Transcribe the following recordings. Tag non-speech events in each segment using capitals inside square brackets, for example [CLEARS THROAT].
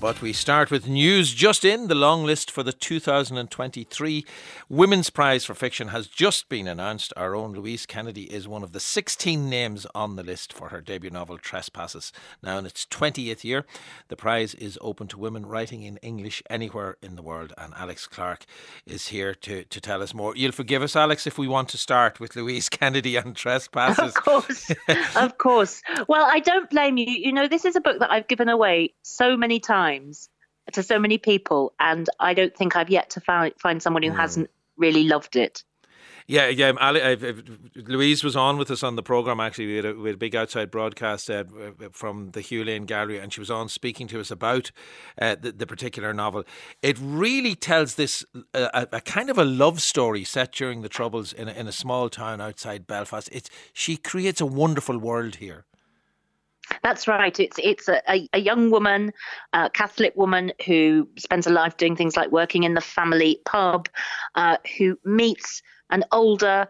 But we start with news just in. The long list for the 2023 Women's Prize for Fiction has just been announced. Our own Louise Kennedy is one of the 16 names on the list for her debut novel, Trespasses. Now in its 20th year, the prize is open to women writing in English anywhere in the world. And Alex Clark is here to, to tell us more. You'll forgive us, Alex, if we want to start with Louise [LAUGHS] Kennedy and Trespasses. Of course. [LAUGHS] of course. Well, I don't blame you. You know, this is a book that I've given away so many times times to so many people, and I don't think I've yet to find find someone who mm. hasn't really loved it. Yeah, yeah. Ali, I, I, Louise was on with us on the program. Actually, we had a, we had a big outside broadcast uh, from the Hugh Lane Gallery, and she was on speaking to us about uh, the, the, particular novel. It really tells this uh, a, a, kind of a love story set during the Troubles in a, in a small town outside Belfast. It's she creates a wonderful world here. That's right. It's it's a, a, young woman, a Catholic woman who spends her life doing things like working in the family pub, uh, who meets an older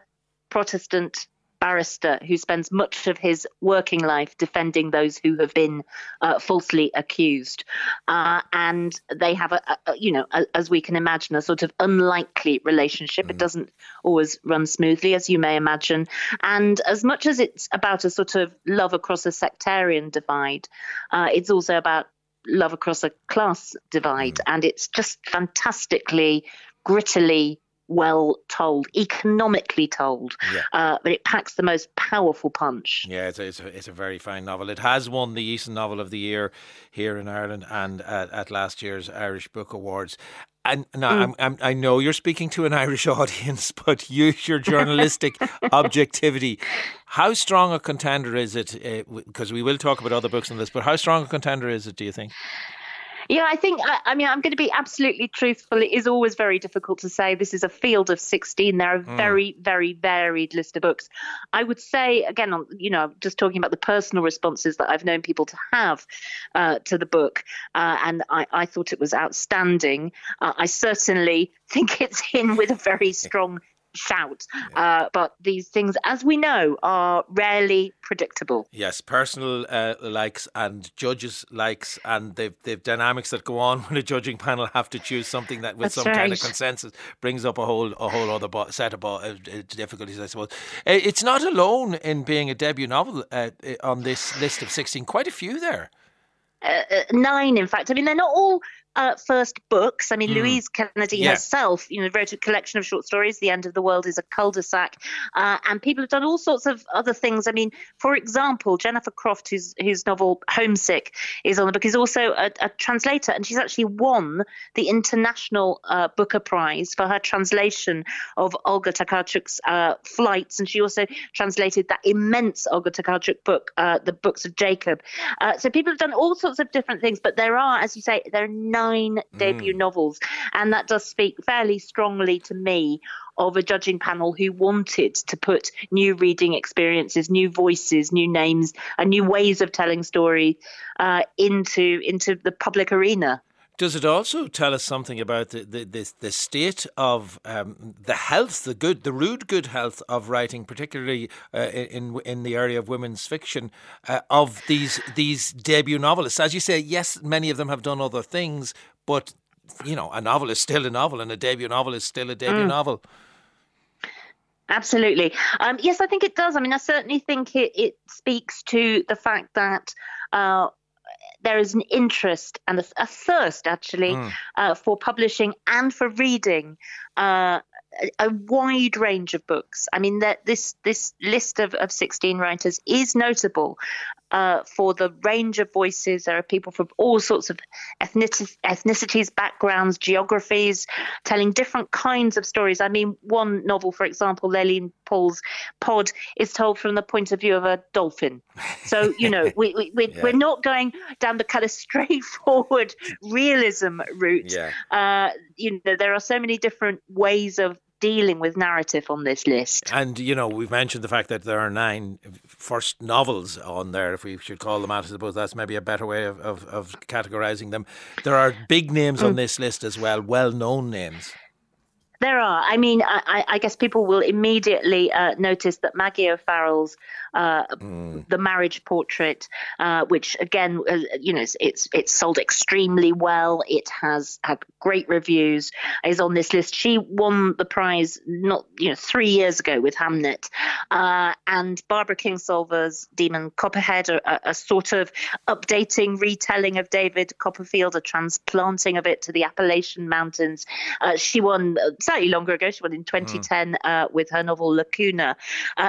Protestant barrister who spends much of his working life defending those who have been uh, falsely accused. Uh, and they have a, a you know, a, as we can imagine, a sort of unlikely relationship. Mm. It doesn't always run smoothly, as you may imagine. And as much as it's about a sort of love across a sectarian divide, uh, it's also about love across a class divide. Mm. And it's just fantastically, grittily well told, economically told, yeah. uh, but it packs the most powerful punch. Yeah, it's a, it's, a, it's a very fine novel. It has won the Eason Novel of the Year here in Ireland and at, at last year's Irish Book Awards. And now mm. I'm, I'm, i know you're speaking to an Irish [LAUGHS] audience, but use your journalistic [LAUGHS] objectivity. How strong a contender is it? Because uh, we will talk about other books in this, but how strong a contender is it? Do you think? Yeah, I think, I, I, mean, I'm going to be absolutely truthful. It is always very difficult to say. This is a field of 16. There are mm. very, very varied list of books. I would say, again, on, you know, just talking about the personal responses that I've known people to have uh, to the book, uh, and I, I, thought it was outstanding. Uh, I certainly [LAUGHS] think it's in with a very [LAUGHS] strong shout. Uh, but these things, as we know, are rarely predictable. Yes, personal uh, likes and judges' likes, and they've, they've dynamics that go on [LAUGHS] when a judging panel have to choose something that, with That's some right. kind of consensus, brings up a whole a whole other bo- set of bo- uh, difficulties. I suppose it's not alone in being a debut novel uh, on this list of sixteen. Quite a few there. Uh, uh, nine, in fact. I mean, they're not all uh, first books. I mean, mm. Louise Kennedy yeah. herself, you know, wrote a collection of short stories. The End of the World is a cul-de-sac, uh, and people have done all sorts of other things. I mean, for example, Jennifer Croft, whose whose novel Homesick is on the book, is also a, a translator, and she's actually won the International uh, Booker Prize for her translation of Olga Tokarczuk's uh, Flights, and she also translated that immense Olga Tokarczuk book, uh, The Books of Jacob. Uh, so people have done all sorts of different things, but there are, as you say, there are nine nine debut mm. novels. And that does speak fairly strongly to me of a judging panel who wanted to put new reading experiences, new voices, new names, and new ways of telling story uh, into into the public arena. Does it also tell us something about the the, the, the state of um, the health, the good, the rude good health of writing, particularly uh, in in the area of women's fiction, uh, of these these debut novelists? As you say, yes, many of them have done other things, but you know, a novel is still a novel, and a debut novel is still a debut mm. novel. Absolutely. Um, yes, I think it does. I mean, I certainly think it, it speaks to the fact that uh, there is an interest and a, a thirst actually mm. uh, for publishing and for reading uh, a, a, wide range of books. I mean, that this this list of, of 16 writers is notable uh, for the range of voices. There are people from all sorts of ethnicities, ethnicities, backgrounds, geographies, telling different kinds of stories. I mean, one novel, for example, Laline Paull's Pod, is told from the point of view of a dolphin. So, you know, we, we, we're, [LAUGHS] yeah. we're not going down the kind of straightforward [LAUGHS] realism route. Yeah. Uh, you know, there are so many different ways of dealing with narrative on this list. And, you know, we've mentioned the fact that there are nine first novels on there, if we should call them out. I suppose that's maybe a better way of, of, of categorising them. There are big names mm. on this list as well, well known names. There are. I mean, I, I guess people will immediately uh, notice that Maggie O'Farrell's uh, mm. the marriage portrait, uh, which again, uh, you know, it's, it's, it's sold extremely well. It has had great reviews. Is on this list. She won the prize not you know three years ago with Hamnet, uh, and Barbara Kingsolver's Demon Copperhead, a, a, sort of updating retelling of David Copperfield, a transplanting of it to the Appalachian Mountains. Uh, she won slightly longer ago. She won in 2010 mm. with her novel Lacuna.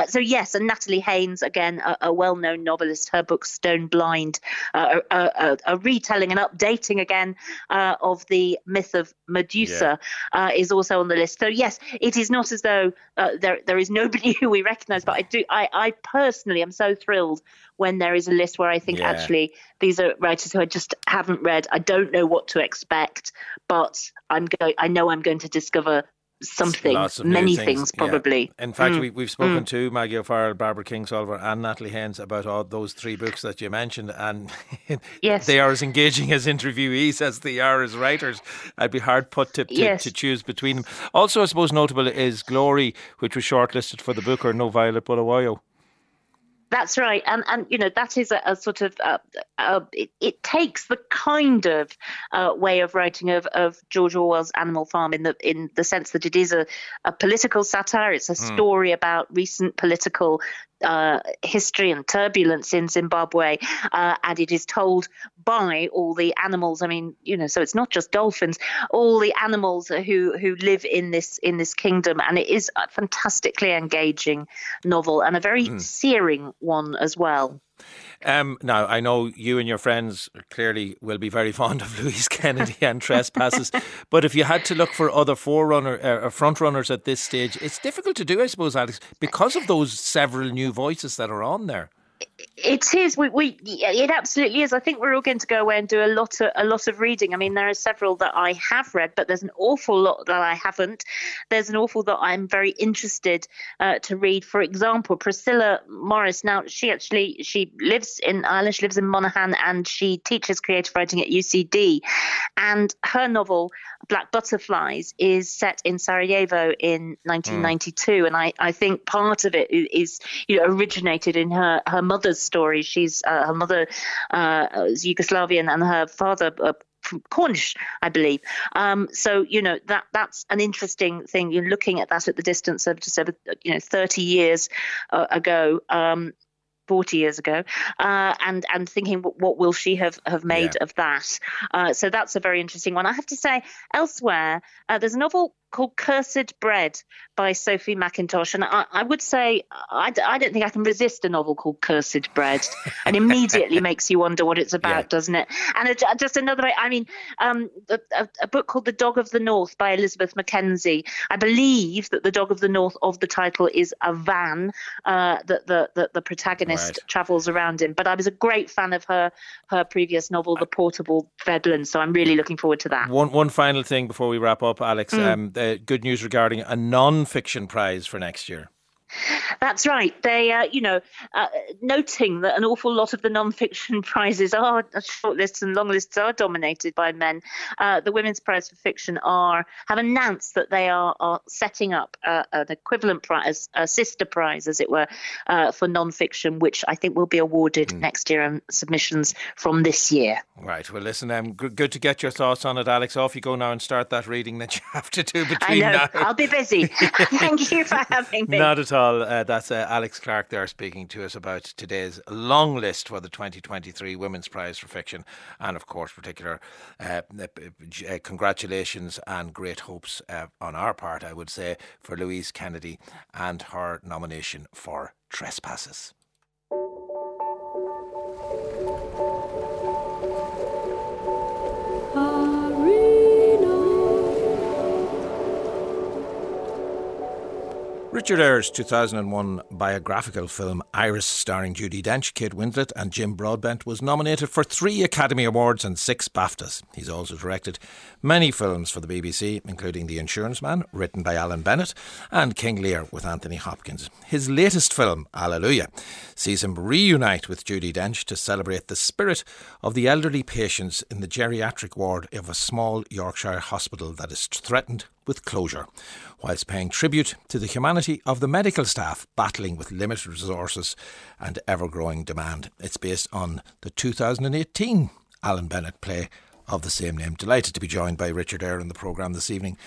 so yes, and Natalie Haynes, again, a, a well-known novelist. Her book Stone Blind, uh, a, a, a, retelling and updating again uh, of the myth of Medusa, yeah. uh, is also on the list. So yes, it is not as though uh, there there is nobody [LAUGHS] who we recognise, but I do. I, I personally am so thrilled when there is a list where I think yeah. actually these are writers who I just haven't read. I don't know what to expect, but I'm going. I know I'm going to discover something, many things, things probably. Yeah. In fact, mm. we, we've spoken mm. to Maggie O'Farrell, Barbara Kingsolver, and Natalie Haynes about all those three books that you mentioned, and [LAUGHS] yes. they are as engaging as interviewees as they are as writers. I'd be hard put to, to, yes. to choose between them. Also, I suppose notable is Glory, which was shortlisted for the Booker NoViolet Bulawayo. That's right, and and you know that is a, a sort of uh, uh, it, it, takes the kind of uh, way of writing of, of George Orwell's Animal Farm in the in the sense that it is a, a political satire. It's a mm. story about recent political uh, history and turbulence in Zimbabwe, uh, and it is told by all the animals. I mean, you know, so it's not just dolphins, all the animals who who live in this in this kingdom, and it is a fantastically engaging novel and a very mm. searing one as well. Um, now, I know you and your friends clearly will be very [LAUGHS] fond of Louise Kennedy and Trespasses, [LAUGHS] but if you had to look for other forerunner, uh, front runners at this stage, it's difficult to do, I suppose, Alex, because of those several new voices that are on there. It is. We, we it absolutely is. I think we're all going to go away and do a lot of a lot of reading. I mean, there are several that I have read, but there's an awful lot that I haven't. There's an awful that I'm very interested uh, to read. For example, Priscilla Morris. Now, she actually she lives in Ireland. She lives in Monaghan, and she teaches creative writing at UCD. And her novel Black Butterflies is set in Sarajevo in 1992, mm. and I I think part of it is you know originated in her her mother's story. She's uh, her mother uh, is Yugoslavian and her father. Uh, from Cornish, I believe. Um, so you know that that's an interesting thing. You're looking at that at the distance of just over you know 30 years uh, ago. Um, 40 years ago, uh, and and thinking what, what, will she have have made yeah. of that? Uh, so that's a very interesting one. I have to say, elsewhere, uh, there's a novel called Cursed Bread by Sophie Mackintosh. And I, I would say, I, I, don't think I can resist a novel called Cursed Bread. and immediately [LAUGHS] makes you wonder what it's about, yeah. doesn't it? And it, just another way, I mean, um, a, a, book called The Dog of the North by Elizabeth McKenzie. I believe that The Dog of the North of the title is a van uh, that the, the, the protagonist right. travels around in. But I was a great fan of her her previous novel, The Portable Veblen. So I'm really looking forward to that. One, one final thing before we wrap up, Alex. Mm. Um, Uh, good news regarding a non-fiction prize for next year. That's right. They, uh, you know, uh, noting that an awful lot of the non-fiction [LAUGHS] prizes are shortlists and longlists are dominated by men. Uh, the Women's Prize for Fiction are have announced that they are, are setting up uh, an equivalent prize, a sister prize, as it were, uh, for non-fiction, which I think will be awarded mm. next year on submissions from this year. Right. Well, listen, um, g- good to get your thoughts on it, Alex. Off you go now and start that reading that [LAUGHS] you have to do between I know. now. I'll be busy. [LAUGHS] Thank you for having me. Not at all all, uh, that's uh, Alex Clark there speaking to us about today's long list for the 2023 Women's Prize for Fiction, and of course, particular uh, uh, uh congratulations and great hopes uh, on our part, I would say, for Louise Kennedy and her nomination for Trespasses. Richard Eyre's 2001 biographical film Iris, starring Judi Dench, Kate Winslet, and Jim Broadbent, was nominated for three Academy Awards and six BAFTAs. He's also directed many films for the BBC, including The Insurance Man, written by Alan Bennett, and King Lear with Anthony Hopkins. His latest film, Allelujah, sees him reunite with Judi Dench to celebrate the spirit of the elderly patients in the geriatric ward of a small Yorkshire hospital that is threatened with closure, whilst paying tribute to the humanity of the medical staff battling with limited resources and ever growing demand. It's based on the 2018 Alan Bennett play of the same name. Delighted to be joined by Richard Eyre in the programme this evening.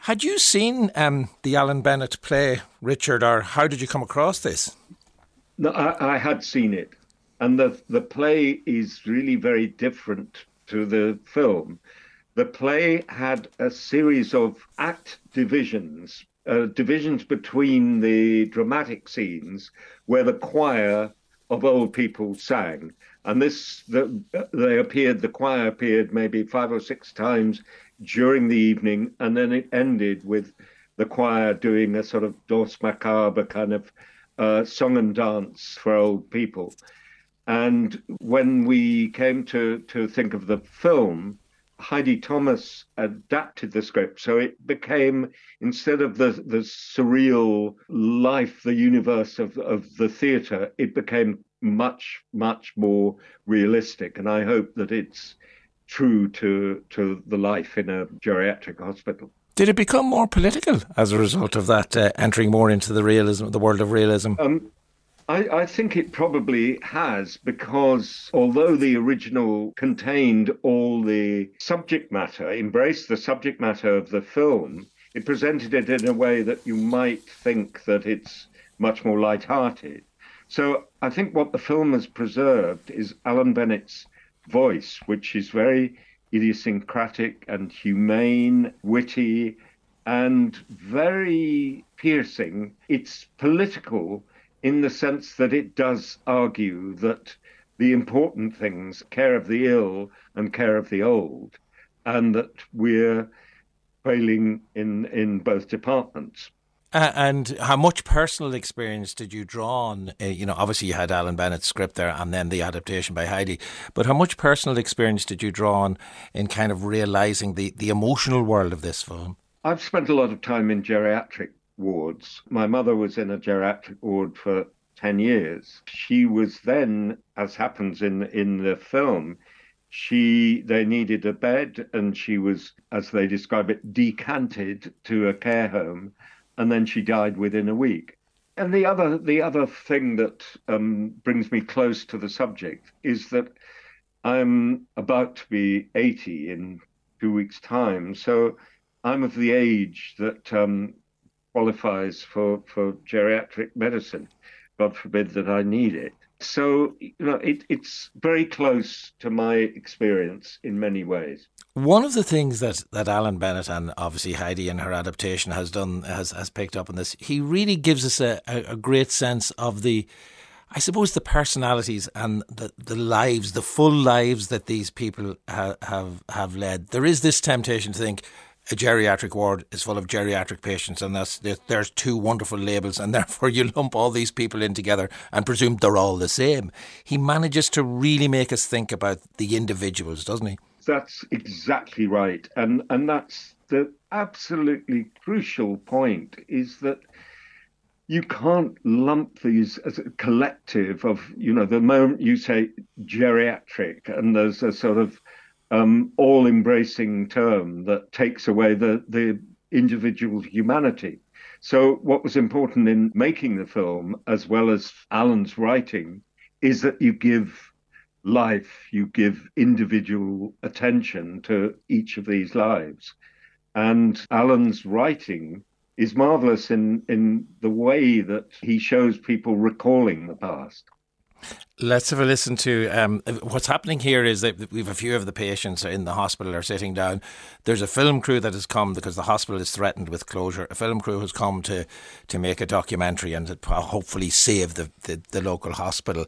Had you seen um, the Alan Bennett play, Richard, or how did you come across this? No, I, I had seen it, and the the play is really very different to the film. The play had a series of act divisions, uh, divisions between the dramatic scenes where the choir of old people sang. And this, the, they appeared, the choir appeared maybe five or six times during the evening, and then it ended with the choir doing a sort of danse macabre kind of uh, song and dance for old people. And when we came to, to think of the film, Heidi Thomas adapted the script. So it became, instead of the, the surreal life, the universe of, of the theatre, it became much, much more realistic. And I hope that it's true to, to the life in a geriatric hospital. Did it become more political as a result of that, uh, entering more into the realism, the world of realism? Um, I, I, think it probably has because although the original contained all the subject matter, embraced the subject matter of the film, it presented it in a way that you might think that it's much more light-hearted. So I think what the film has preserved is Alan Bennett's voice, which is very idiosyncratic and humane, witty, and very piercing. It's political in the sense that it does argue that the important things, care of the ill and care of the old, and that we're failing in, in both departments. Uh, and how much personal experience did you draw on? Uh, you know, obviously you had Alan Bennett's script there and then the adaptation by Heidi, but how much personal experience did you draw on in kind of realising the, the emotional world of this film? I've spent a lot of time in geriatric wards. My mother was in a geriatric ward for 10 years. She was then, as happens in, in the film, she they needed a bed and she was as they describe it decanted to a care home and then she died within a week. And the other the other thing that um, brings me close to the subject is that I'm about to be 80 in two weeks' time, so I'm of the age that um, qualifies for for geriatric medicine. God forbid that I need it. So you know, it, it's very close to my experience in many ways. One of the things that, that Alan Bennett and obviously Heidi in her adaptation has done has has picked up on this. He really gives us a, a, great sense of the, I suppose, the personalities and the, the lives, the full lives that these people ha, have have led. There is this temptation to think a geriatric ward is full of geriatric patients, and that's there's two wonderful labels, and [LAUGHS] therefore you lump all these people in together and presume they're all the same. He manages to really make us think about the individuals, doesn't he? That's exactly right. And and that's the absolutely crucial point is that you can't lump these as a collective of, you know, the moment you say geriatric and there's a sort of um, all embracing term that takes away the, the individual humanity. So, what was important in making the film, as well as Alan's writing, is that you give life, you give individual attention to each of these lives. And Alan's writing is marvelous in, in the way that he shows people recalling the past. Let's have a listen to um, what's happening here. Is that we've a few of the patients in the hospital are sitting down. There's a film crew that has come because the hospital is threatened with closure. A film crew has come to to make a documentary and to hopefully save the, the, the local hospital.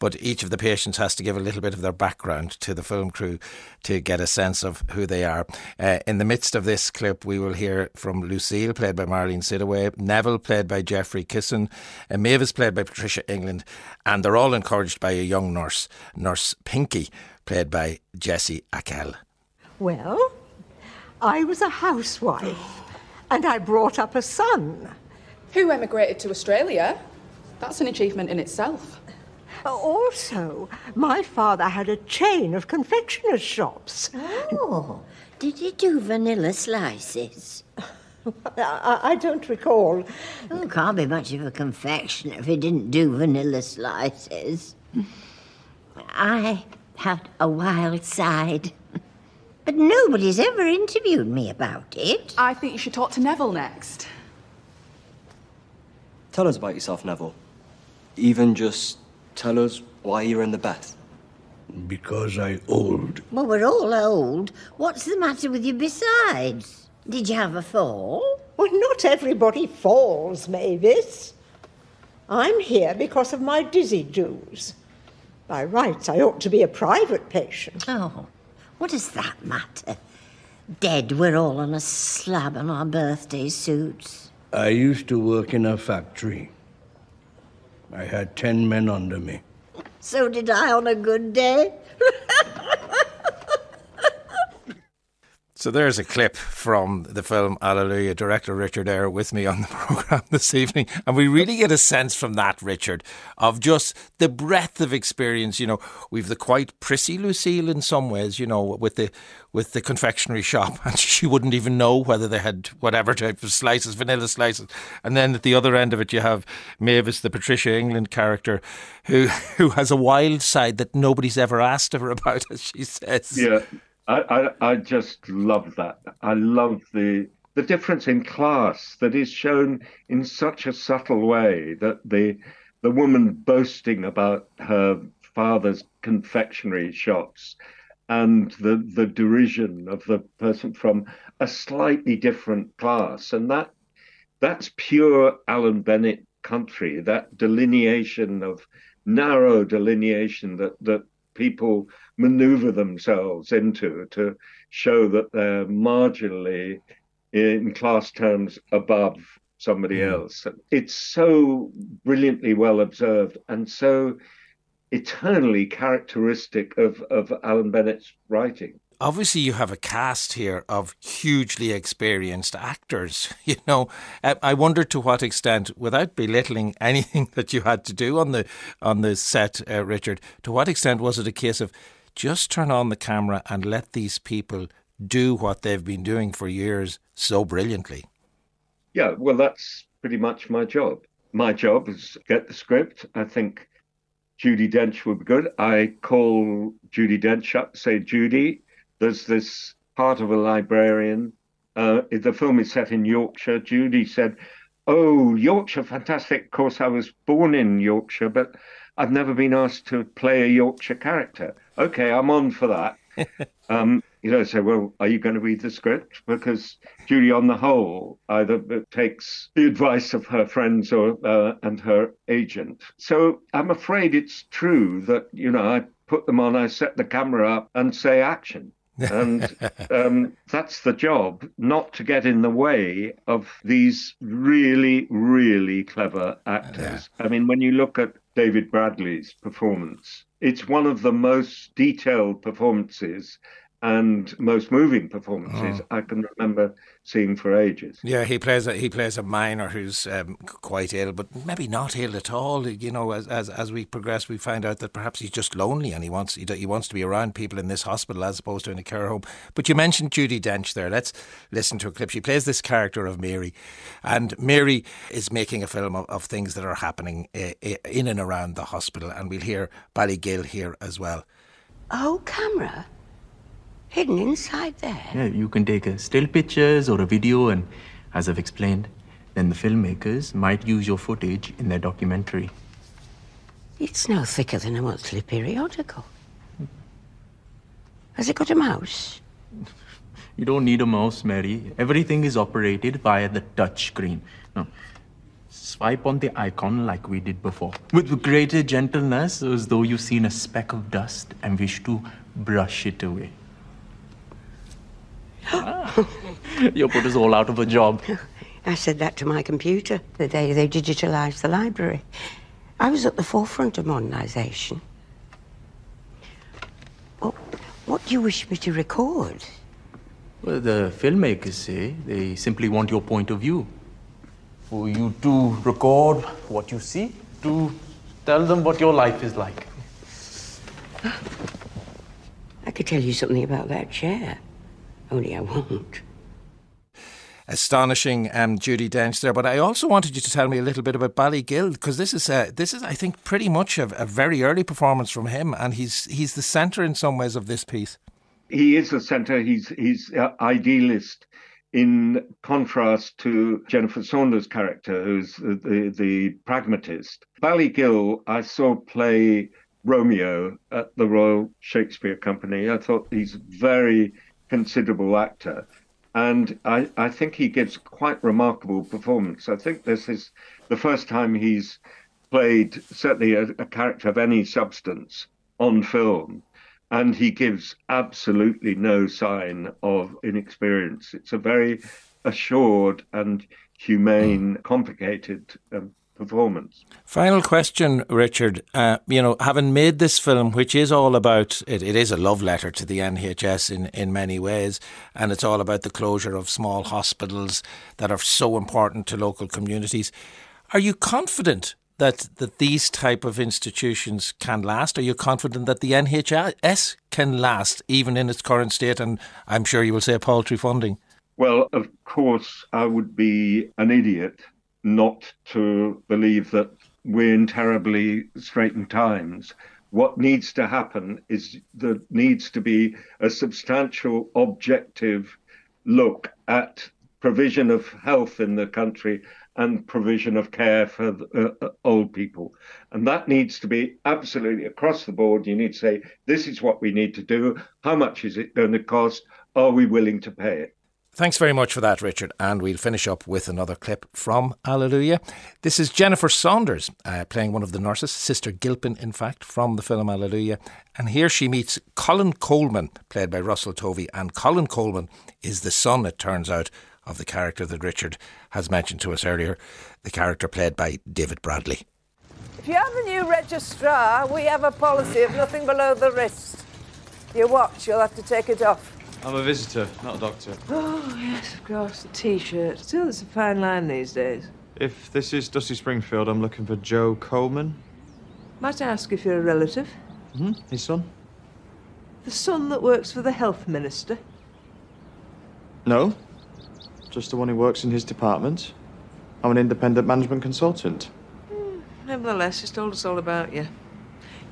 But each of the patients has to give a little bit of their background to the film crew to get a sense of who they are. Uh, in the midst of this clip, we will hear from Lucille, played by Marlene Sidaway, Neville, played by Jeffrey Kissoon, and Mavis, played by Patricia England, and they're all encouraged by a young nurse, Nurse Pinky, played by Jesse Akele. Well, I was a housewife and I brought up a son. Who emigrated to Australia? That's an achievement in itself. Also, my father had a chain of confectioner's shops. Oh, did he do vanilla slices? [LAUGHS] I, I don't recall. Oh, can't be much of a confectioner if he didn't do vanilla slices. I had a wild side. But nobody's ever interviewed me about it. I think you should talk to Neville next. Tell us about yourself, Neville. Even just tell us why you're in the bath. Because I old. Well, we're all old. What's the matter with you besides? Did you have a fall? Well, not everybody falls, Mavis. I'm here because of my dizzy dues. By rights, I ought to be a private patient. Oh, what does that matter? Dead, we're all on a slab on our birthday suits. I used to work in a factory. I had ten men under me. So did I on a good day. [LAUGHS] So there's a clip from the film Allelujah, director Richard Eyre with me on the [LAUGHS] programme this evening. And we really get a sense from that, Richard, of just the breadth of experience. You know, we've the quite prissy Lucille in some ways, you know, with the with the confectionery shop, [LAUGHS] and she wouldn't even know whether they had whatever type of slices, vanilla slices. And then at the other end of it, you have Mavis, the Patricia England character, who [LAUGHS] who has a wild side that nobody's ever asked her about, as she says. Yeah. I, I, I just love that. I love the the difference in class that is shown in such a subtle way that the the woman boasting about her father's confectionery shops and the the derision of the person from a slightly different class and that that's pure Alan Bennett country that delineation of narrow delineation that that people maneuver themselves into to show that they're marginally, in class terms, above somebody mm. else. It's so brilliantly well observed and so eternally characteristic of, of Alan Bennett's writing obviously you have a cast here of hugely experienced actors. [LAUGHS] You know, I wonder to what extent, without belittling [LAUGHS] anything that you had to do on the on the set, uh, Richard, to what extent was it a case of just turn on the camera and let these people do what they've been doing for years so brilliantly? Yeah, well, that's pretty much my job. My job is get the script. I think Judi Dench would be good. I call Judi Dench up, say, Judi, there's this part of a librarian. Uh, the film is set in Yorkshire. Judi said, Oh, Yorkshire, fantastic. Of course, I was born in Yorkshire, but I've never been asked to play a Yorkshire character. Okay, I'm on for that. [LAUGHS] um, you know, say, well, are you going to read the script? Because Judi, on the whole, either takes the advice of her friends or uh, and her agent. So I'm afraid it's true that you know I put them on, I set the camera up, and say action and um, that's the job, not to get in the way of these really, really clever actors. Yeah. I mean, when you look at David Bradley's performance, it's one of the most detailed performances and most moving performances oh. I can remember seeing for ages. Yeah, he plays a, he plays a miner who's um, quite ill, but maybe not ill at all. You know, as, as as we progress, we find out that perhaps he's just lonely and he wants he, he wants to be around people in this hospital as opposed to in a care home. But you mentioned Judi Dench there. Let's listen to a clip. She plays this character of Mary, and Mary is making a film of, of things that are happening uh, in and around the hospital, and we'll hear Bally Gill here as well. Oh, camera hidden inside there. Yeah, you can take a still pictures or a video, and as I've explained, then the filmmakers might use your footage in their documentary. It's no thicker than a monthly periodical. Has it got a mouse? [LAUGHS] You don't need a mouse, Mary. Everything is operated via the touch screen. Now, swipe on the icon like we did before. With greater gentleness, as though you've seen a speck of dust and wish to brush it away. Ah. [LAUGHS] Your put us all out of a job. I said that to my computer the day they digitalised the library. I was at the forefront of modernisation. Well, what do you wish me to record? Well, the filmmakers say they simply want your point of view. For you to record what you see, to tell them what your life is like. I could tell you something about that chair. Only I won't. astonishing um, Judi Dench there. But I also wanted you to tell me a little bit about Bally Gill because this is uh, this is I think pretty much a, a very early performance from him, and he's he's the centre in some ways of this piece. He is the centre. He's he's uh, idealist in contrast to Jennifer Saunders' character, who's the, the, the pragmatist. Bally Gill, I saw play Romeo at the Royal Shakespeare Company. I thought he's very considerable actor. And I, I think he gives quite remarkable performance. I think this is the first time he's played certainly a, a character of any substance on film and he gives absolutely no sign of inexperience. It's a very assured and humane, complicated um, performance. Final question, Richard. Uh, you know, having made this film, which is all about it, it is a love letter to the NHS in, in many ways, and it's all about the closure of small hospitals that are so important to local communities. Are you confident that that these type of institutions can last? Are you confident that the NHS can last even in its current state? And I'm sure you will say paltry funding. Well, of course, I would be an idiot not to believe that we're in terribly straitened times. What needs to happen is there needs to be a substantial objective look at provision of health in the country and provision of care for uh, uh, old people. And that needs to be absolutely across the board. You need to say, this is what we need to do. How much is it going to cost? Are we willing to pay it? Thanks very much for that, Richard. And we'll finish up with another clip from Allelujah. This is Jennifer Saunders uh, playing one of the nurses, Sister Gilpin, in fact, from the film Allelujah. And here she meets Colin Coleman, played by Russell Tovey. And Colin Coleman is the son, it turns out, of the character that Richard has mentioned to us earlier, the character played by David Bradley. If you have a new registrar, we have a policy of nothing below the wrist. Your watch, you'll have to take it off. I'm a visitor, not a doctor. Oh, yes, of course, a T-shirt. Still, it's a fine line these days. If this is Dusty Springfield, I'm looking for Joe Coleman. Might I ask if you're a relative? Hmm? His son? The son that works for the health minister? No. Just the one who works in his department. I'm an independent management consultant. Mm, nevertheless, he's told us all about you.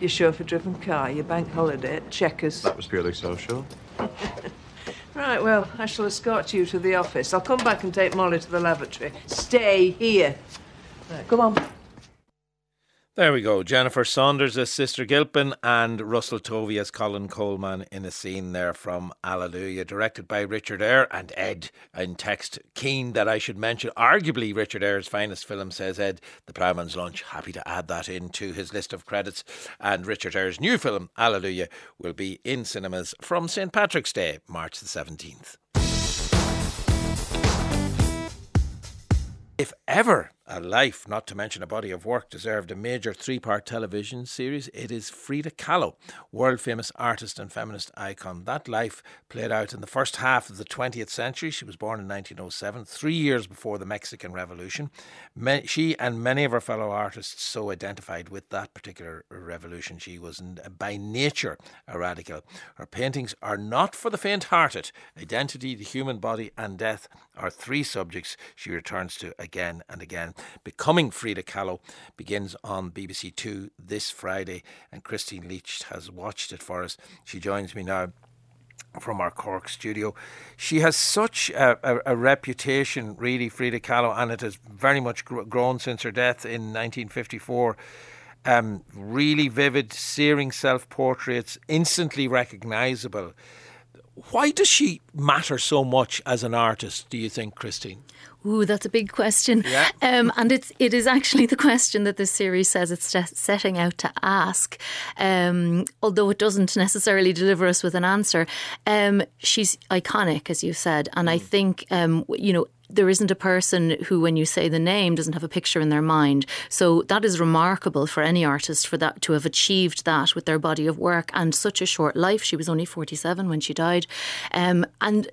Your chauffeur-driven car, your bank holiday at Chequers. That was purely social. [LAUGHS] right, well, I shall escort you to the office. I'll come back and take Molly to the lavatory. Stay here. Right, come on. There we go. Jennifer Saunders as Sister Gilpin and Russell Tovey as Colin Coleman in a scene there from Allelujah, directed by Richard Eyre and Ed in text. Keen that I should mention, arguably Richard Eyre's finest film, says Ed, The Ploughman's Lunch. Happy to add that into his list of credits. And Richard Eyre's new film, Allelujah, will be in cinemas from St. Patrick's Day, March the 17th. If ever a life, not to mention a body of work, deserved a major three part television series. It is Frida Kahlo, world famous artist and feminist icon. That life played out in the first half of the 20th century. She was born in 1907, three years before the Mexican Revolution. She and many of her fellow artists so identified with that particular revolution. She was by nature a radical. Her paintings are not for the faint hearted. Identity, the human body, and death are three subjects she returns to again and again. Becoming Frida Kahlo begins on BBC Two this Friday, and Cristín Leach has watched it for us. She joins me now from our Cork studio. She has such a, a, a, reputation, really, Frida Kahlo, and it has very much gr- grown since her death in 1954. Um, really vivid, searing self portraits, instantly recognisable. Why does she matter so much as an artist, do you think, Cristín? Ooh, that's a big question. Yeah. Um, and it's it is actually the question that this series says it's setting out to ask, um, although it doesn't necessarily deliver us with an answer. Um, she's iconic, as you said, and I mm. think um, you know there isn't a person who, when you say the name, doesn't have a picture in their mind. So that is remarkable for any artist for that to have achieved that with their body of work and such a short life. She was only 47 when she died. Um, and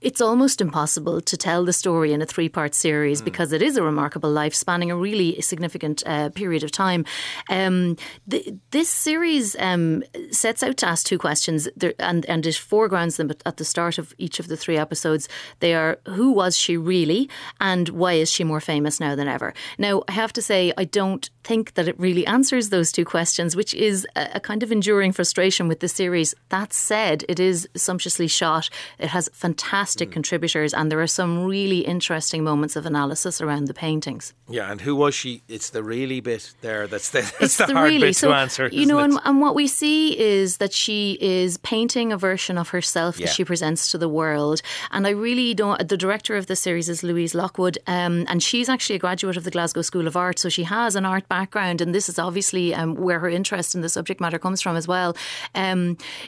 it's almost impossible to tell the story in a three part series mm. because it is a remarkable life spanning a really significant uh, period of time. Um, the, this series um, sets out to ask two questions there, and, and it foregrounds them at the start of each of the three episodes. They are who was she really? Really, and why is she more famous now than ever? Now, I have to say, I don't think that it really answers those two questions, which is a, a kind of enduring frustration with the series. That said, it is sumptuously shot. It has fantastic mm. contributors, and there are some really interesting moments of analysis around the paintings. Yeah, and who was she? It's the really bit there that's the, [LAUGHS] that's the, the hard really. bit so, to answer. You know, and, and, what we see is that she is painting a version of herself yeah. that she presents to the world. And I really don't. The director of the series is Louise Lockwood, um, and she's actually a graduate of the Glasgow School of Art, so she has an art background, and this is obviously um, where her interest in the subject matter comes from as well. Um,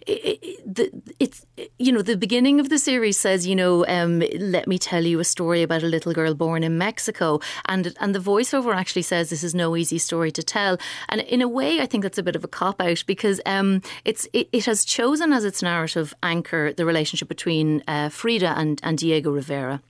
it, it, the, it's you know the beginning of the series says you know um, let me tell you a story about a little girl born in Mexico, and and the voiceover actually says this is no easy story to tell, and in a way I think that's a bit of a cop out because um, it's it, it, has chosen as its narrative anchor the relationship between uh, Frida and and Diego Rivera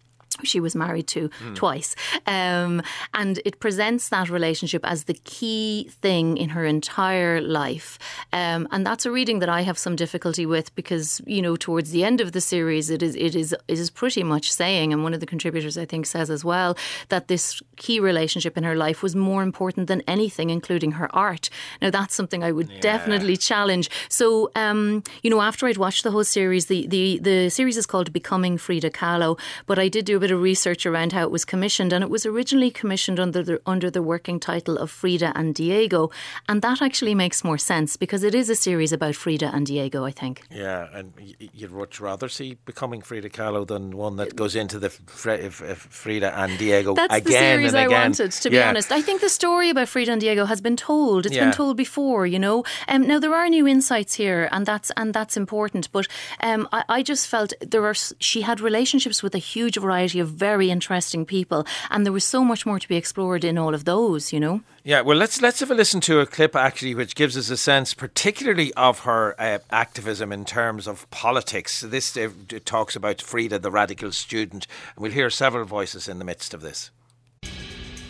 she was married to mm. twice. Um, and it presents that relationship as the key thing in her entire life. Um, and that's a reading that I have some difficulty with because, you know, towards the end of the series, it is, it is, it is pretty much saying, and one of the contributors I think says as well, that this key relationship in her life was more important than anything, including her art. Now, that's something I would yeah. definitely challenge. So, um, you know, after I'd watched the whole series, the, the, the series is called Becoming Frida Kahlo, but I did do a bit bit of research around how it was commissioned, and it was originally commissioned under the under the working title of Frida and Diego, and that actually makes more sense because it is a series about Frida and Diego. I think. Yeah, and you'd much rather see becoming Frida Kahlo than one that goes into the Frida and Diego That's again the series I wanted. To be honest, I think the story about Frida and Diego has been told. It's yeah. been told before, you know. Um, now there are new insights here, and that's and that's important. But um, I, I just felt there are. She had relationships with a huge variety of very interesting people, and there was so much more to be explored in all of those. You know. Yeah, well, let's let's have a listen to a clip actually, which gives us a sense, particularly of her uh, activism in terms of politics. This uh, talks about Frida, the radical student, and we'll hear several voices in the midst of this.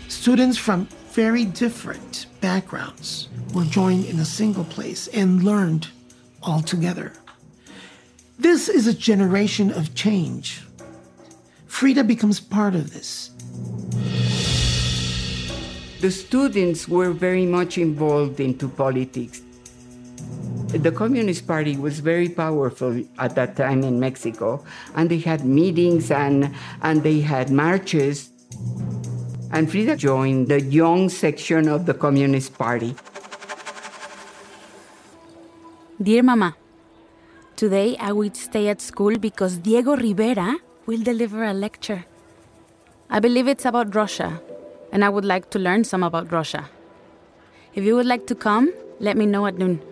Students from very different backgrounds were joined in a single place and learned all together. This is a generation of change Frida becomes part of this. The students were very much involved into politics. The Communist Party was very powerful at that time in Mexico, and they had meetings and, and they had marches. And Frida joined the young section of the Communist Party. Dear Mama, today I will stay at school because Diego Rivera will deliver a lecture. I believe it's about Russia, and I would like to learn some about Russia. If you would like to come, let me know at noon.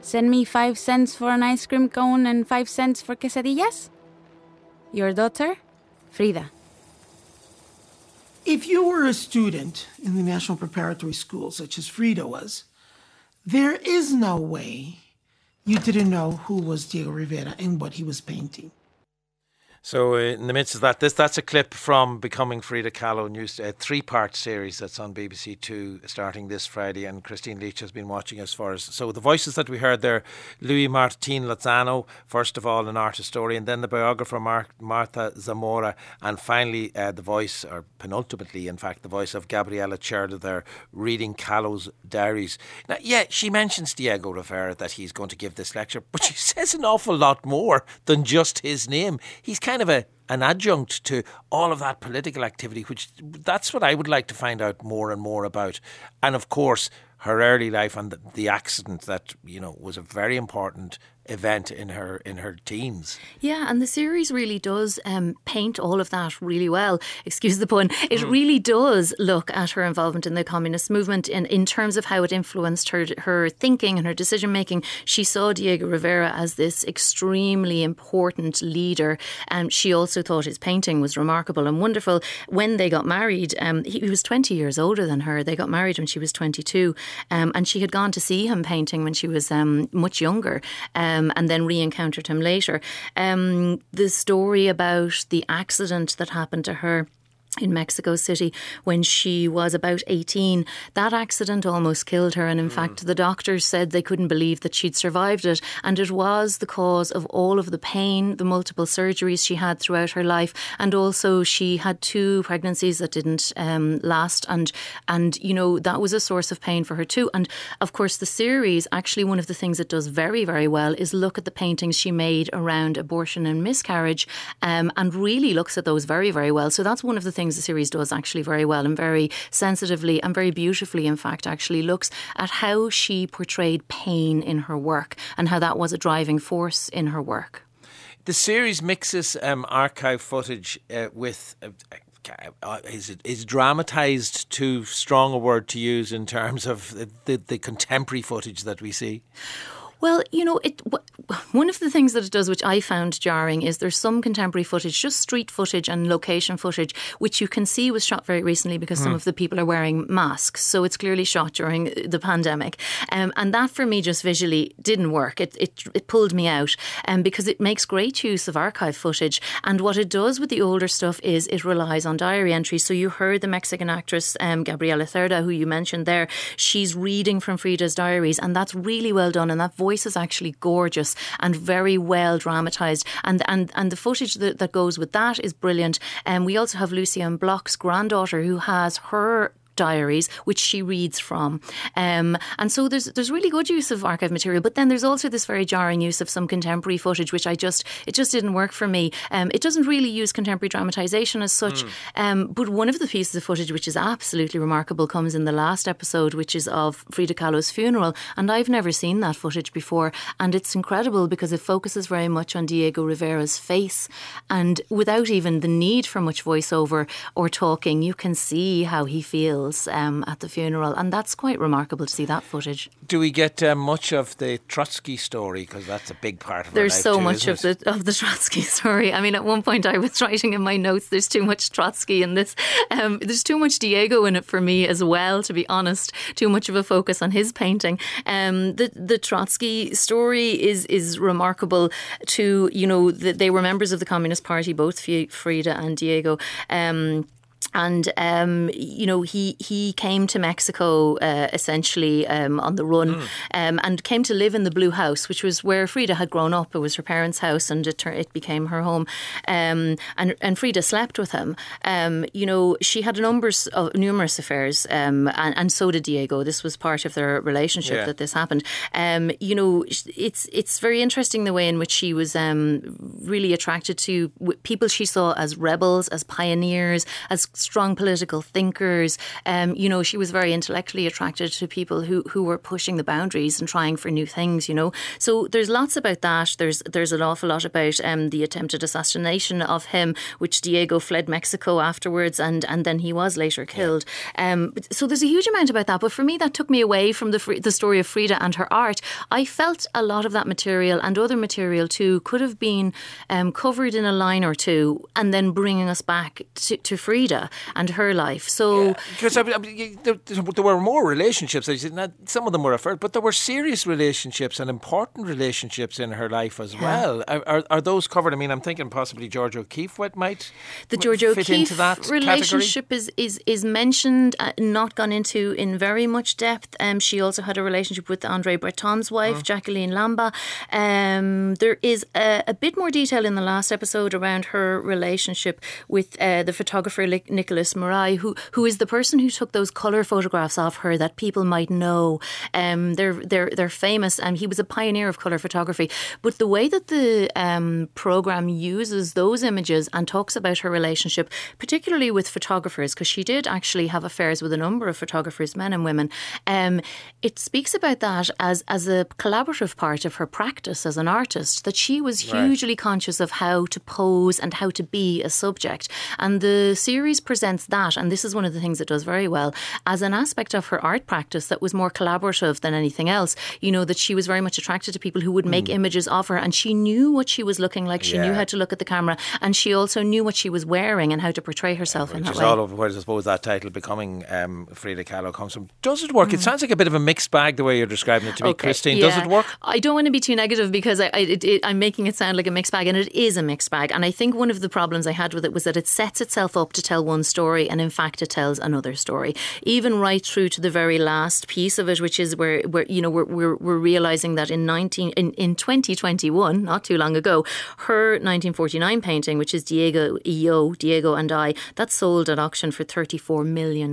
Send me five cents for an ice cream cone and five cents for quesadillas. Your daughter, Frida. If you were a student in the National Preparatory School, such as Frida was, there is no way you didn't know who was Diego Rivera and what he was painting. So, uh, in the midst of that, this that's a clip from Becoming Frida Kahlo news, a three-part series that's on BBC Two starting this Friday, and Cristín Leach has been watching as far as so the voices that we heard there: Luis Martín Lozano, first of all, an art historian, then the biographer Mar- Martha Zamora, and finally uh, the voice, or penultimately, in fact, the voice of Gabriela Cerda there reading Kahlo's diaries. Now, yeah, she mentions Diego Rivera that he's going to give this lecture, but she [LAUGHS] says an awful lot more than just his name. He's kind kind of a an adjunct to all of that political activity, which that's what I would like to find out more and more about. And of course, her early life and the, the accident that you know was a very important event in her in her teens. Yeah, and the series really does um, paint all of that really well. [LAUGHS] Excuse the pun. It mm. really does look at her involvement in the communist movement in, in terms of how it influenced her her thinking and her decision making. She saw Diego Rivera as this extremely important leader, and she also thought his painting was remarkable and wonderful. When they got married, um, he, he, was twenty years older than her. They got married when she was twenty two, um, and she had gone to see him painting when she was um, much younger. Um, um, and then re encountered him later. Um, the story about the accident that happened to her in Mexico City when she was about 18. That accident almost killed her, and in mm. fact, the doctors said they couldn't believe that she'd survived it. And it was the cause of all of the pain, the multiple surgeries she had throughout her life, and also she had two pregnancies that didn't um, last. And and you know that was a source of pain for her too. And of course, the series actually one of the things it does very very well is look at the paintings she made around abortion and miscarriage, um, and really looks at those very very well. So that's one of the things things the series does actually very well and very sensitively and very beautifully, in fact, actually looks at how she portrayed pain in her work and how that was a driving force in her work. The series mixes um, archive footage uh, with. Uh, uh, is it is dramatized too strong a word to use in terms of the, the, the contemporary footage that we see? Well, you know, it. One of the things that it does, which I found jarring, is there's some contemporary footage, just street footage and location footage, which you can see was shot very recently because mm. some hmm. of the people are wearing masks. So it's clearly shot during the pandemic, um, and that for me just visually didn't work. It it, it pulled me out, um, because it makes great use of archive footage, and what it does with the older stuff is it relies on diary entries. So you heard the Mexican actress um, Gabriela Cerda, who you mentioned there, she's reading from Frida's diaries, and that's really well done, and that voice voice is actually gorgeous and very well dramatised. And, and, and the footage that, that goes with that is brilliant. And um, we also have Lucienne Bloch's granddaughter who has her diaries, which she reads from. Um, and so there's there's really good use of archive material, but then there's also this very jarring use of some contemporary footage, which I just it just didn't work for me. Um, it doesn't really use contemporary dramatization as such, mm. um, but one of the pieces of footage which is absolutely remarkable comes in the last episode, which is of Frida Kahlo's funeral, and I've never seen that footage before, and it's incredible because it focuses very much on Diego Rivera's face, and without even the need for much voiceover or talking, you can see how he feels um, at the funeral, and that's quite remarkable to see that footage. Do we get uh, much of the Trotsky story? Because that's a big part of There's so too, much of the of the [LAUGHS] Trotsky story. I mean, at one point I was [LAUGHS] writing in my notes, "There's too much Trotsky in this. Um, there's too much Diego in it for me as well. To be honest, too much of a focus on his painting. Um, the the Trotsky story is is remarkable. To you know, that they were members of the Communist Party, both Frida and Diego. Um, and um, you know he he came to Mexico uh, essentially um, on the run mm. um, and came to live in the Blue House, which was where Frida had grown up. It was her parents' house, and it, it became her home. Um, and and Frida slept with him. Um, you know she had numbers of numerous affairs, um, and, and so did Diego. This was part of their relationship yeah. that this happened. you know it's it's very interesting the way in which she was really attracted to people she saw as rebels, as pioneers, as strong political thinkers. Um, you know, she was very intellectually attracted to people who, who were pushing the boundaries and trying for new things, you know. So there's lots about that. There's there's an awful lot about um, the attempted assassination of him, which Diego fled Mexico afterwards and, and then he was later killed. Um, so there's a huge amount about that. But for me, that took me away from the, the story of Frida and her art. I felt a lot of that material and other material too could have been um, covered in a line or two and then bringing us back to, to Frida and her life. So because I mean, there, there, were more relationships. Some of them were referred, but there were serious relationships and important relationships in her life as yeah. well. Are, are, are, those covered? I mean, I'm thinking possibly George O'Keeffe what might the George O'Keeffe relationship is is is mentioned, uh, not gone into in very much depth. Um, she also had a relationship with Andre Breton's wife, mm. Jacqueline Lamba. Um, there is a, a, bit more detail in the last episode around her relationship with uh, the photographer Nickolas Muray, who who is the person who took those colour photographs of her that people might know. Um, they're they're they're famous, and he was a pioneer of colour photography. But the way that the um, program uses those images and talks about her relationship, particularly with photographers, because she did actually have affairs with a number of photographers, men and women. Um, it speaks about that as as a collaborative part of her practice as an artist. That she was hugely right. conscious of how to pose and how to be a subject, and the series presents that, and this is one of the things it does very well, as an aspect of her art practice that was more collaborative than anything else. You know, that she was very much attracted to people who would make mm. images of her, and she knew what she was looking like. She yeah. knew how to look at the camera, and she also knew what she was wearing and how to portray herself yeah, in that way. all of where I suppose that title becoming um, Frida Kahlo comes from. Does it work? Mm. It sounds like a bit of a mixed bag the way you're describing it to me, okay. Cristín. Yeah. Does it work? I don't want to be too negative because I, I it, it, I'm making it sound like a mixed bag, and it is a mixed bag. And I think one of the problems I had with it was that it sets itself up to tell tell one story, and in fact, it tells another story. Even right through to the very last piece of it, which is where, where you know, we're, we're, we're realizing that in 19, in, in 2021, not too long ago, her 1949 painting, which is Diego y yo, Diego and I, that sold at auction for $34 million.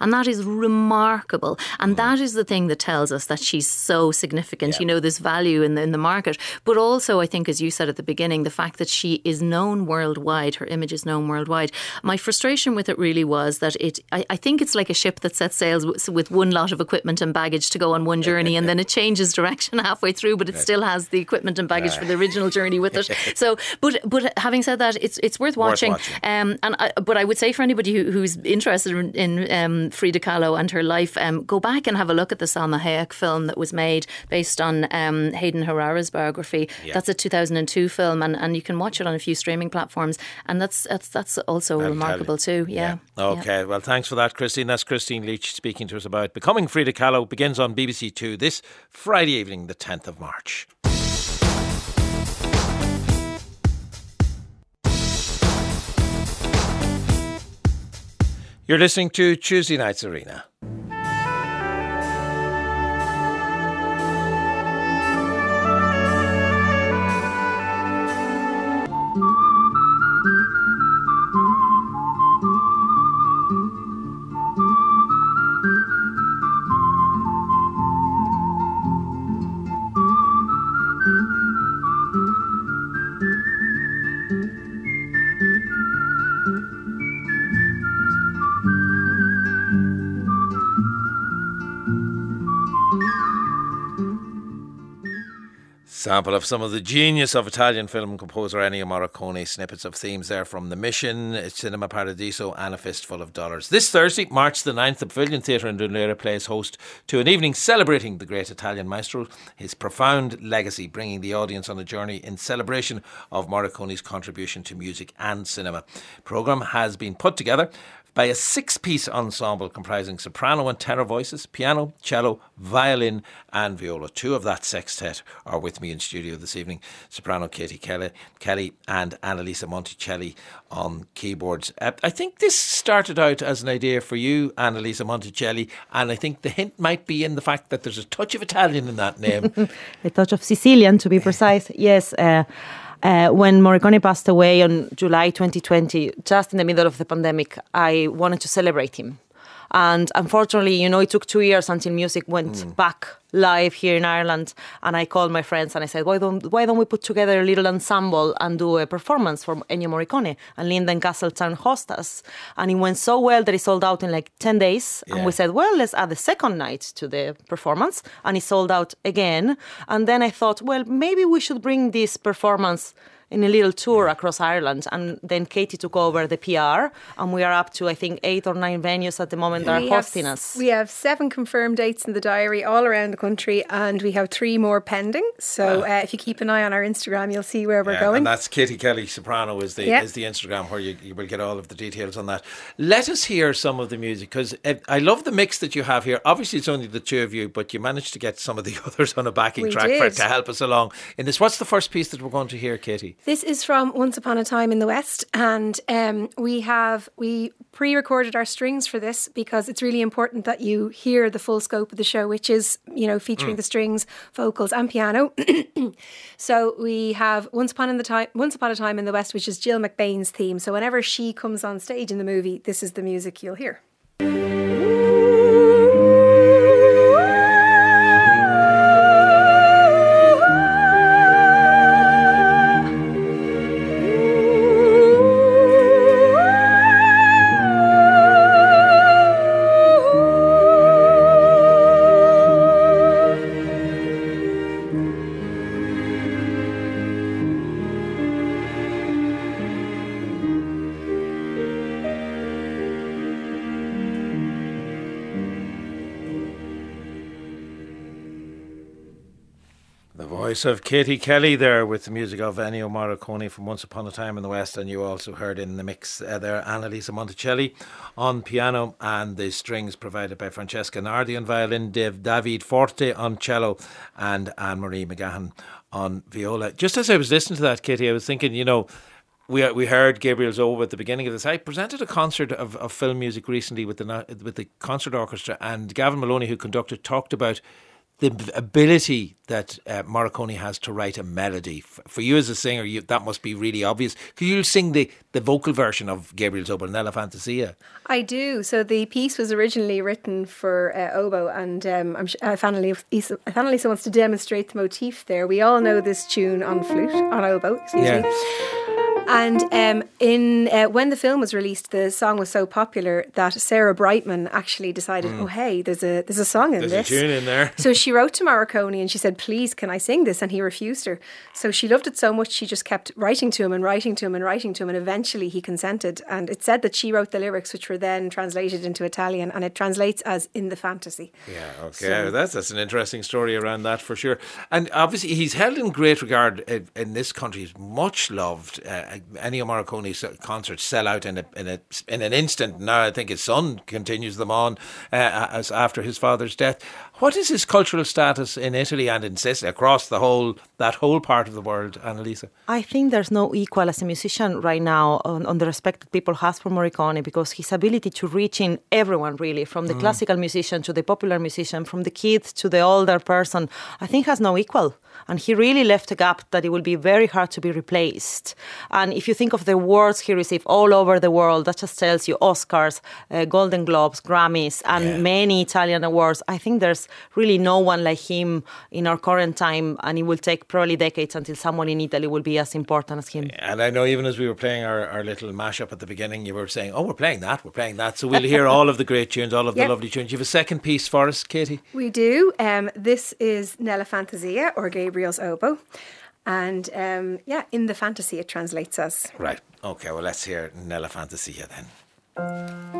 And that is remarkable. And mm-hmm. that is the thing that tells us that she's so significant, yeah. you know, this value in the, in the market. But also, I think, as you said at the beginning, the fact that she is known worldwide, her image is known worldwide. My frustration with it really was that it, I, I think it's like a ship that sets sails with, with, one lot of equipment and baggage to go on one journey and then it changes [LAUGHS] direction halfway through, but it still has the equipment and baggage for the original journey with it. [LAUGHS] So, but but having said that, it's it's worth watching. Worth watching. Um, and I, but I would say for anybody who, who's interested in, in um, Frida Kahlo and her life, um, go back and have a look at the Salma Hayek film that was made based on um, Hayden Herrera's biography. Yeah. That's a 2002 film, and, and you can watch it on a few streaming platforms, and that's that's that's also I'll remarkable too. Yeah. yeah. Okay. Yeah. Well, thanks for that, Cristín. That's Cristín Leach speaking to us about becoming Frida Kahlo. Begins on BBC Two this Friday evening, the 10th of March. You're listening to Tuesday Night's Arena. Sample of some of the genius of Italian film composer Ennio Morricone. Snippets of themes there from The Mission, Cinema Paradiso, and A Fistful of Dollars. This Thursday, March the 9th, the Pavilion Theatre in Dún Laoghaire plays host to an evening celebrating the great Italian maestro, his profound legacy, bringing the audience on a journey in celebration of Morricone's contribution to music and cinema. Programme has been put together by a six piece ensemble comprising soprano and tenor voices, piano, cello, violin, and viola. Two of that sextet are with me in studio this evening soprano Katie Kelly, Kelly and Annalisa Monticelli on keyboards. Uh, I think this started out as an idea for you, Annalisa Monticelli, and I think the hint might be in the fact that there's a touch of Italian in that name. [LAUGHS] a touch of Sicilian, to be precise. [LAUGHS] yes. Uh, uh, when Morricone passed away on July 2020, just in the middle of the pandemic, I wanted to celebrate him. And unfortunately, you know, it took two years until music went mm. back live here in Ireland. And I called my friends and I said, why don't why don't we put together a little ensemble and do a performance for Ennio Morricone? And Linden Castleton host us. And it went so well that it sold out in like 10 days. Yeah. And we said, well, let's add the second night to the performance. And it sold out again. And then I thought, well, maybe we should bring this performance in a little tour across Ireland. And then Katie took over the PR, and we are up to, I think, eight or nine venues at the moment that are hosting have, us. We have seven confirmed dates in the diary all around the country, and we have three more pending. So wow. uh, if you keep an eye on our Instagram, you'll see where we're yeah, going. And that's Katie Kelly Soprano is the yeah. is the Instagram where you, you will get all of the details on that. Let us hear some of the music because uh, I love the mix that you have here. Obviously, it's only the two of you, but you managed to get some of the [LAUGHS] others on a backing we track for, to help us along in this. What's the first piece that we're going to hear, Katie? This is from once Upon a Time in the West, and um, we have we pre-recorded our strings for this because it's really important that you hear the full scope of the show, which is you know featuring mm. the strings, vocals, and piano. [CLEARS THROAT] so we have Once Upon in the Time, Once Upon a Time in the West, which is Jill McBain's theme. So whenever she comes on stage in the movie, this is the music you'll hear. Voice of Katie Kelly there with the music of Ennio Morricone from Once Upon a Time in the West. And you also heard in the mix uh, there Annalisa Monticelli on piano and the strings provided by Francesca Nardi on violin, Dave, David Forte on cello, and Anne Marie McGahan on viola. Just as I was listening to that, Katie, I was thinking, you know, we we heard Gabriel's oboe at the beginning of this. I presented a concert of, of film music recently with the with the concert orchestra, and Gavin Maloney, who conducted, talked about the ability that uh, Morricone has to write a melody. For you as a singer, you, that must be really obvious. Could you sing the, the vocal version of Gabriel's oboe, Nella Fantasia? I do. So the piece was originally written for uh, oboe, and um, I'm, uh, Annalisa wants to demonstrate the motif there. We all know this tune on flute, on oboe, excuse yeah. me. And um, in uh, when the film was released, the song was so popular that Sarah Brightman actually decided, mm. oh hey, there's a there's a song in there's this. a tune in there. so she wrote to Morricone and she said, please, can I sing this? And he refused her. So she loved it so much she just kept writing to him and writing to him and writing to him, and eventually he consented. And it said that she wrote the lyrics, which were then translated into Italian, and it translates as "in the fantasy." Yeah, okay, so, that's that's an interesting story around that for sure. And obviously, he's held in great regard in, in this country. He's much loved. Uh, Ennio Morricone's concerts sell out in a, in a in an instant. Now I think his son continues them on uh, as after his father's death. What is his cultural status in Italy and in Sicily across the whole that whole part of the world, Annalisa? I think there's no equal as a musician right now on, on the respect that people have for Morricone because his ability to reach in everyone really, from the mm. classical musician to the popular musician, from the kid to the older person, I think has no equal and he really left a gap that it will be very hard to be replaced. And if you think of the awards he received all over the world, that just tells you Oscars, uh, Golden Globes, Grammys, and yeah. many Italian awards. I think there's really no one like him in our current time, and it will take probably decades until someone in Italy will be as important as him. And I know even as we were playing our, our little mashup at the beginning, you were saying, "Oh, we're playing that, we're playing that." So we'll hear all of the great tunes, all of yep. the lovely tunes. You have a second piece for us, Katie. We do. Um, this is Nella Fantasia or Gabriel's oboe. And um, yeah, in the fantasy, it translates as. Right. Okay, well, let's hear Nella Fantasia then.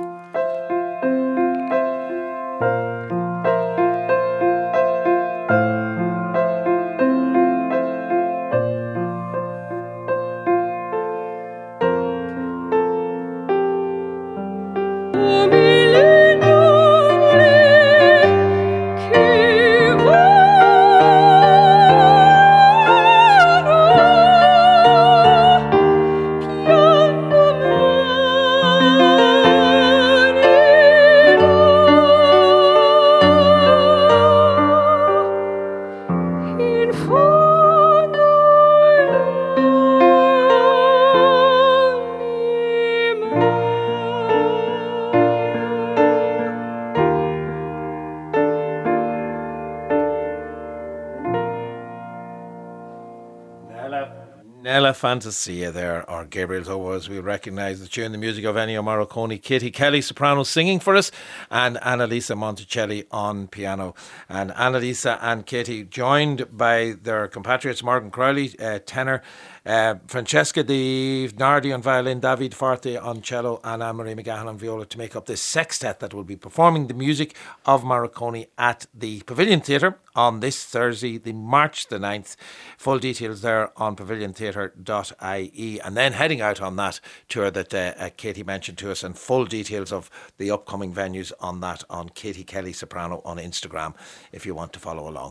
Fantasia there, or Gabriel's oboe, as we recognise the tune, the music of Ennio Morricone, Katie Kelly, soprano, singing for us, and Annalisa Monticelli on piano. And Annalisa and Katie, joined by their compatriots, Morgan Crowley, uh, tenor, uh, Francesca Di Nardi on violin, David Forte on cello, and Anne Marie McGahan on viola to make up this sextet that will be performing the music of Morricone at the Pavilion Theatre on this Thursday, the March the 9th. Full details there on paviliontheatre.ie. And then heading out on that tour that uh, uh, Katie mentioned to us, and full details of the upcoming venues on that on Katie Kelly Soprano on Instagram if you want to follow along.